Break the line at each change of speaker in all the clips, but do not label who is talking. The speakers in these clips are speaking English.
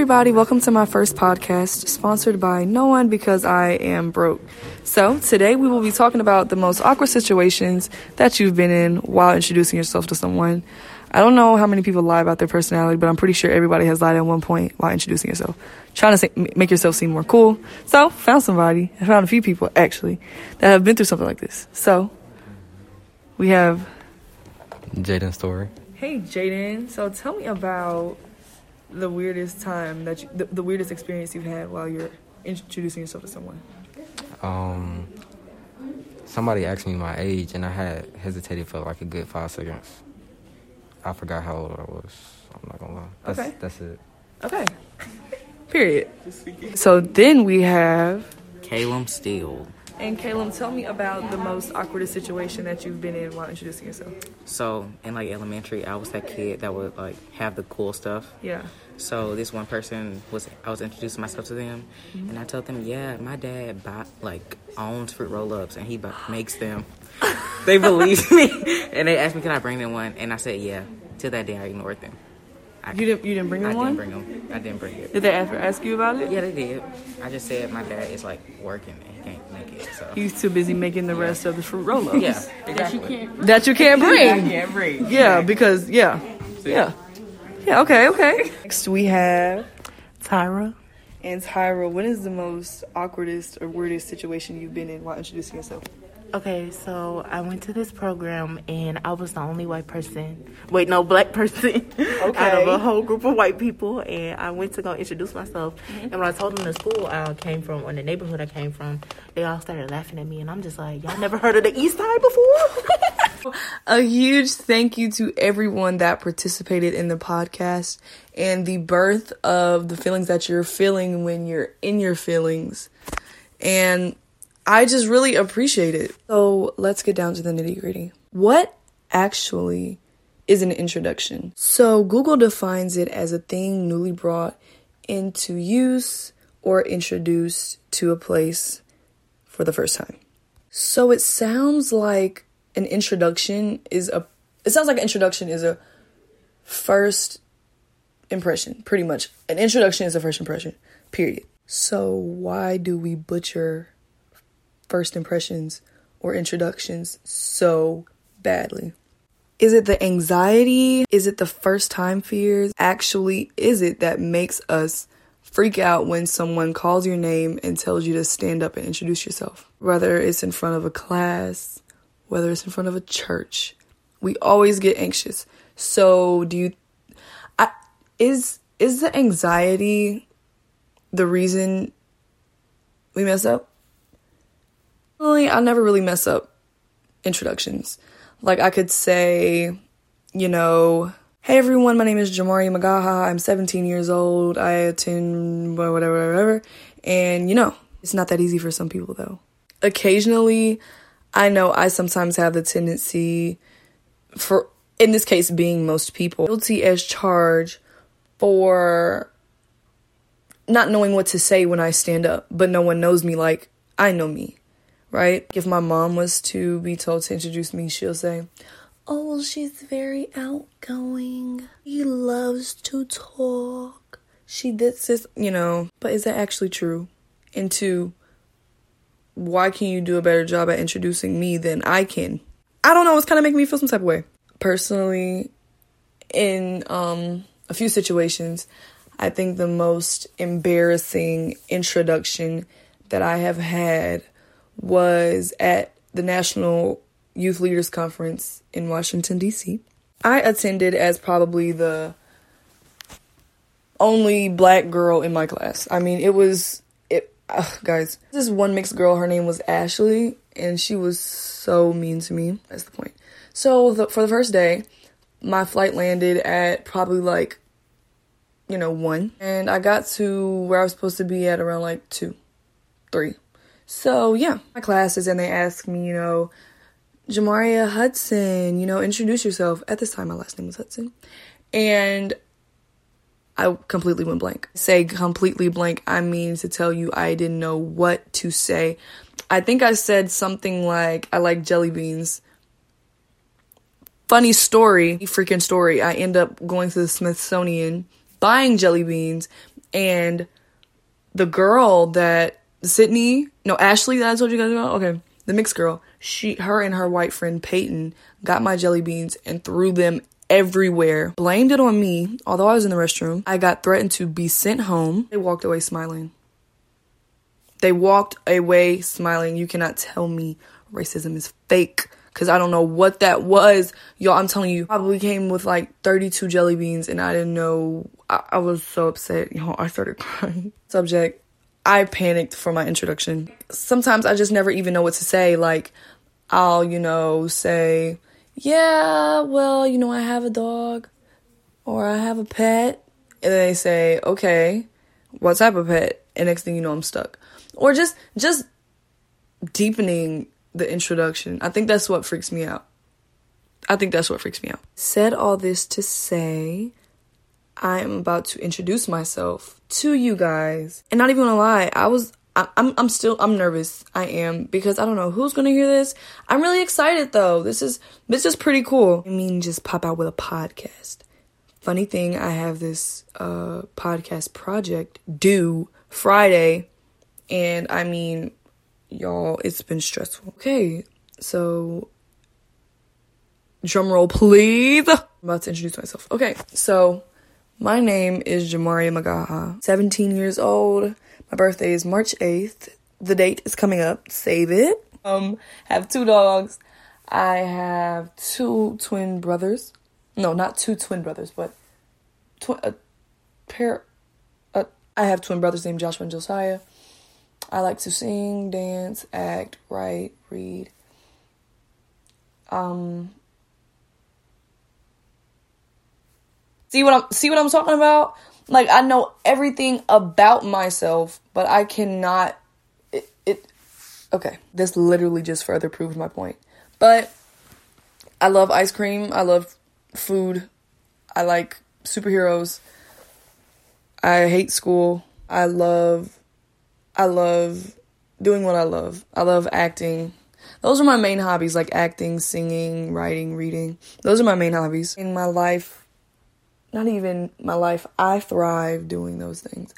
everybody, welcome to my first podcast, sponsored by no one because I am broke. So, today we will be talking about the most awkward situations that you've been in while introducing yourself to someone. I don't know how many people lie about their personality, but I'm pretty sure everybody has lied at one point while introducing yourself, trying to say, make yourself seem more cool. So, found somebody, I found a few people actually that have been through something like this. So, we have
Jaden Story.
Hey Jaden, so tell me about the weirdest time that you, the, the weirdest experience you've had while you're introducing yourself to someone.
Um, somebody asked me my age, and I had hesitated for like a good five seconds. I forgot how old I was. I'm not gonna lie. That's,
Okay.
That's it.
Okay. Period. So then we have,
Caleb Steele.
And Caleb, tell me about the most awkwardest situation that you've been in while introducing yourself.
So in like elementary, I was that kid that would like have the cool stuff.
Yeah.
So this one person was I was introducing myself to them, and I told them, yeah, my dad buy, like owns fruit roll ups, and he makes them. they believed me, and they asked me can I bring them one, and I said yeah. Till that day, I ignored them. I,
You didn't you didn't bring
I
them
didn't
one?
bring them. I didn't bring it.
Did they ever ask you about it?
Yeah, they did. I just said my dad is like working and he can't make it. So
He's too busy making the rest of the fruit roll-ups.
yeah, exactly.
That you can't bring.
That you can't breathe.
Yeah, because yeah, yeah, yeah. Okay, okay. Next we have
Tyra.
and Tyra. What is the most awkwardest or weirdest situation you've been in while introducing yourself?
Okay, so I went to this program and I was the only white person. Wait, no, black person okay. out of a whole group of white people. And I went to go introduce myself. Mm-hmm. And when I told them the school I came from or the neighborhood I came from, they all started laughing at me. And I'm just like, y'all never heard of the East Side before?
A huge thank you to everyone that participated in the podcast and the birth of the feelings that you're feeling when you're in your feelings. And I just really appreciate it. So let's get down to the nitty gritty. What actually is an introduction? So Google defines it as a thing newly brought into use or introduced to a place for the first time. So it sounds like an introduction is a it sounds like an introduction is a first impression, pretty much. An introduction is a first impression. Period. So why do we butcher first impressions or introductions so badly? Is it the anxiety? Is it the first time fears? Actually, is it that makes us freak out when someone calls your name and tells you to stand up and introduce yourself? Whether it's in front of a class, whether it's in front of a church, we always get anxious. So, do you I is is the anxiety the reason we mess up? I never really mess up introductions. Like I could say, you know, hey everyone, my name is Jamaria Magaha. I'm 17 years old. I attend whatever, whatever, whatever. And you know, it's not that easy for some people though. Occasionally, I know I sometimes have the tendency for in this case being most people guilty as charged for not knowing what to say when I stand up, but no one knows me like I know me, right? If my mom was to be told to introduce me, she'll say, Oh, well, she's very outgoing. She loves to talk. She did this, you know, but is that actually true? And two, why can you do a better job at introducing me than I can? I don't know, it's kind of making me feel some type of way. Personally, in um, a few situations, I think the most embarrassing introduction that I have had was at the National Youth Leaders Conference in Washington, D.C. I attended as probably the only black girl in my class. I mean, it was, it, ugh, guys, this one mixed girl, her name was Ashley, and she was so mean to me. That's the point. So, the, for the first day, my flight landed at probably like, you know, one. And I got to where I was supposed to be at around like two, three. So, yeah, my classes, and they asked me, you know, Jamaria Hudson, you know, introduce yourself. At this time, my last name was Hudson. And I completely went blank. Say completely blank, I mean to tell you I didn't know what to say. I think I said something like, I like jelly beans. Funny story, freaking story. I end up going to the Smithsonian, buying jelly beans, And the girl that Sydney, no, Ashley that I told you guys about, okay, the mixed girl, she, her and her white friend Peyton got my jelly beans and threw them everywhere. Blamed it on me, although I was in the restroom. I got threatened to be sent home. They walked away smiling. They walked away smiling. You cannot tell me racism is fake because I don't know what that was. Y'all, I'm telling you, probably came with like 32 jelly beans and I didn't know. I, I was so upset. Y'all, I started crying. Subject I panicked for my introduction. Sometimes I just never even know what to say. Like, I'll, you know, say, yeah, well, you know, I have a dog or I have a pet. And they say, okay, what type of pet? And next thing you know, I'm stuck. Or just, just deepening the introduction. I think that's what freaks me out. I think that's what freaks me out. Said all this to say, I am about to introduce myself to you guys. And not even gonna lie, I was I'm I'm still I'm nervous. I am because I don't know who's gonna hear this. I'm really excited though. This is this is pretty cool. I mean, just pop out with a podcast. Funny thing, I have this uh podcast project due Friday, and I mean, y'all, it's been stressful. Okay, so drum roll, please. I'm about to introduce myself. Okay, so my name is Jamaria Magaha, 17 years old. My birthday is March 8th. The date is coming up. Save it. Um, have two dogs. I have two twin brothers. No, not two twin brothers, but tw- a pair. Uh, I have twin brothers named Joshua and Josiah. I like to sing, dance, act, write, read. Um, See what I'm see what I'm talking about? Like I know everything about myself, but I cannot it, it okay. This literally just further proves my point. But I love ice cream, I love food. I like superheroes. I hate school. I love I love doing what I love. I love acting. Those are my main hobbies like acting, singing, writing, reading. Those are my main hobbies. In my life not even my life. I thrive doing those things.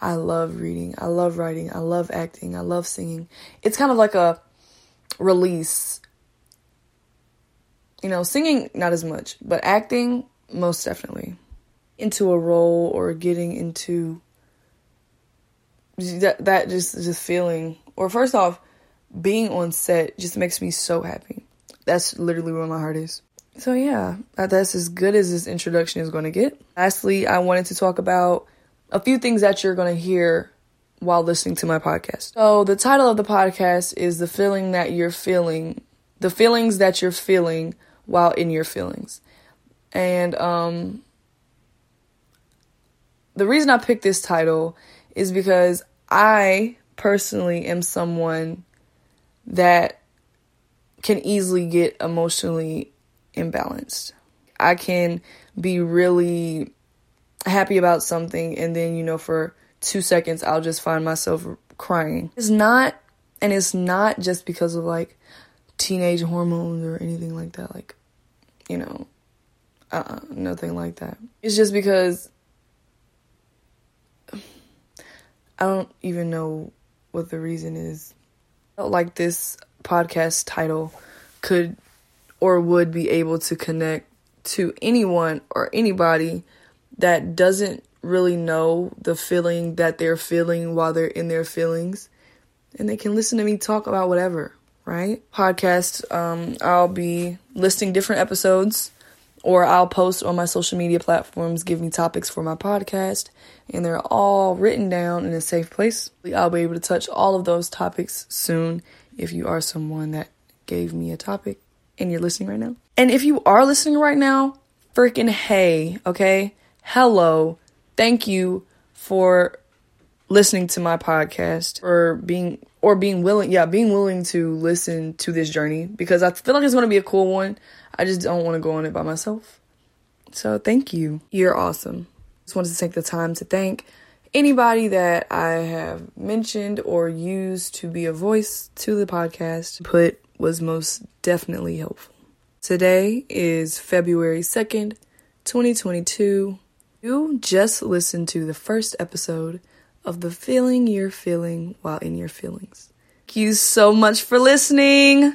I love reading. I love writing. I love acting. I love singing. It's kind of like a release. You know, singing, not as much, but acting, most definitely. Into a role or getting into that, that just, just feeling, or first off, being on set just makes me so happy. That's literally where my heart is. So yeah, that's as good as this introduction is going to get. Lastly, I wanted to talk about a few things that you're going to hear while listening to my podcast. So the title of the podcast is the feeling that you're feeling, the feelings that you're feeling while in your feelings. And um the reason I picked this title is because I personally am someone that can easily get emotionally imbalanced. I can be really happy about something and then, you know, for two seconds, I'll just find myself crying. It's not, and it's not just because of like teenage hormones or anything like that. Like, you know, uh, nothing like that. It's just because I don't even know what the reason is. Like this podcast title could or would be able to connect to anyone or anybody that doesn't really know the feeling that they're feeling while they're in their feelings. And they can listen to me talk about whatever right? Podcast um, i'll be listing different episodes or i'll post on my social media platforms give me topics for my podcast and they're all written down in a safe place. I'll be able to touch all of those topics soon if you are someone that gave me a topic and you're listening right now. And if you are listening right now, freaking hey, okay? Hello. Thank you for listening to my podcast or being or being willing yeah being willing to listen to this journey because i feel like it's going to be a cool one i just don't want to go on it by myself so thank you you're awesome just wanted to take the time to thank anybody that i have mentioned or used to be a voice to the podcast put was most definitely helpful. Today is February 2nd, 2022. You just listened to the first episode of the feeling you're feeling while in your feelings. Thank you so much for listening.